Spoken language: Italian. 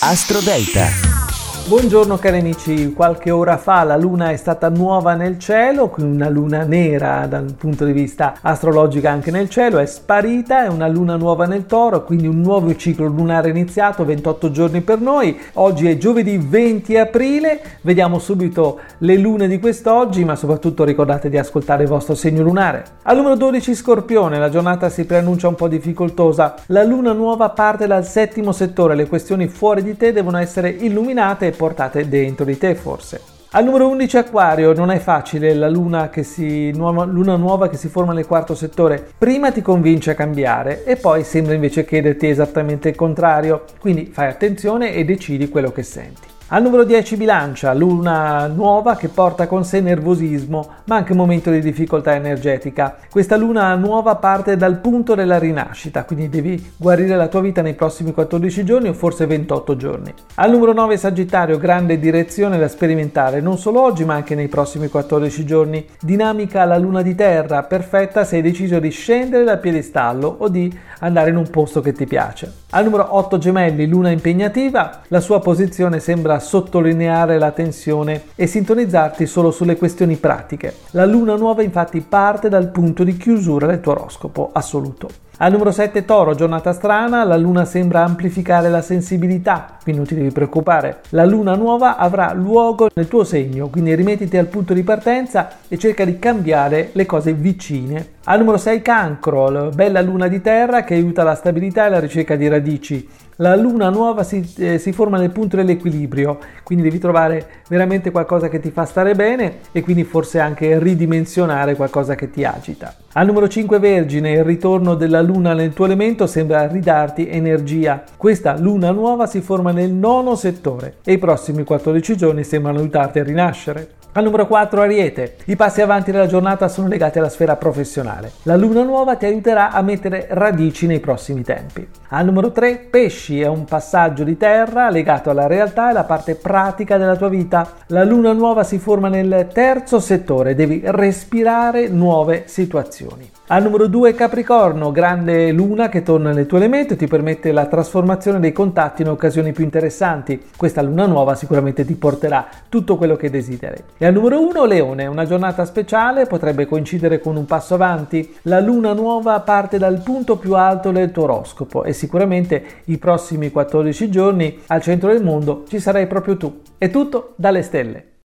Astro Delta. Buongiorno cari amici, qualche ora fa la luna è stata nuova nel cielo, una luna nera dal punto di vista astrologico anche nel cielo, è sparita, è una luna nuova nel toro, quindi un nuovo ciclo lunare iniziato, 28 giorni per noi, oggi è giovedì 20 aprile, vediamo subito le lune di quest'oggi, ma soprattutto ricordate di ascoltare il vostro segno lunare. Al numero 12 Scorpione, la giornata si preannuncia un po' difficoltosa, la luna nuova parte dal settimo settore, le questioni fuori di te devono essere illuminate portate dentro di te forse. Al numero 11 Aquario non è facile la luna, si, nuova, luna, nuova che si forma nel quarto settore. Prima ti convince a cambiare e poi sembra invece chiederti esattamente il contrario. Quindi fai attenzione e decidi quello che senti. Al numero 10 bilancia, luna nuova che porta con sé nervosismo, ma anche un momento di difficoltà energetica. Questa luna nuova parte dal punto della rinascita, quindi devi guarire la tua vita nei prossimi 14 giorni o forse 28 giorni. Al numero 9 Sagittario, grande direzione da sperimentare, non solo oggi ma anche nei prossimi 14 giorni. Dinamica la luna di terra, perfetta se hai deciso di scendere dal piedistallo o di andare in un posto che ti piace. Al numero 8 Gemelli, luna impegnativa, la sua posizione sembra sottolineare la tensione e sintonizzarti solo sulle questioni pratiche. La luna nuova infatti parte dal punto di chiusura del tuo oroscopo assoluto. Al numero 7 Toro, giornata strana, la luna sembra amplificare la sensibilità, quindi non ti devi preoccupare. La luna nuova avrà luogo nel tuo segno, quindi rimettiti al punto di partenza e cerca di cambiare le cose vicine. Al numero 6 Cancro, bella luna di terra che aiuta la stabilità e la ricerca di radici. La luna nuova si, eh, si, forma nel punto dell'equilibrio, quindi devi trovare veramente qualcosa che ti fa stare bene e quindi forse anche ridimensionare qualcosa che ti agita. Al numero 5 Vergine, il ritorno della luna nel tuo elemento sembra ridarti energia. Questa luna nuova si forma nel nono settore e i prossimi 14 giorni sembrano aiutarti a rinascere. Al numero 4 Ariete. I passi avanti della giornata sono legati alla sfera professionale. La luna nuova ti aiuterà a mettere radici nei prossimi tempi. Al numero 3 Pesci è un passaggio di terra legato alla realtà e alla parte pratica della tua vita. La luna nuova si forma nel terzo settore, devi respirare nuove situazioni. Al numero 2 Capricorno, grande luna che torna nel tuo elemento e ti permette la trasformazione dei contatti in occasioni più interessanti. Questa luna nuova sicuramente ti porterà tutto quello che desideri. E al numero 1 Leone, una giornata speciale, potrebbe coincidere con un passo avanti. La luna nuova parte dal punto più alto del tuo oroscopo e sicuramente i prossimi 14 giorni al centro del mondo ci sarai proprio tu. È tutto dalle stelle.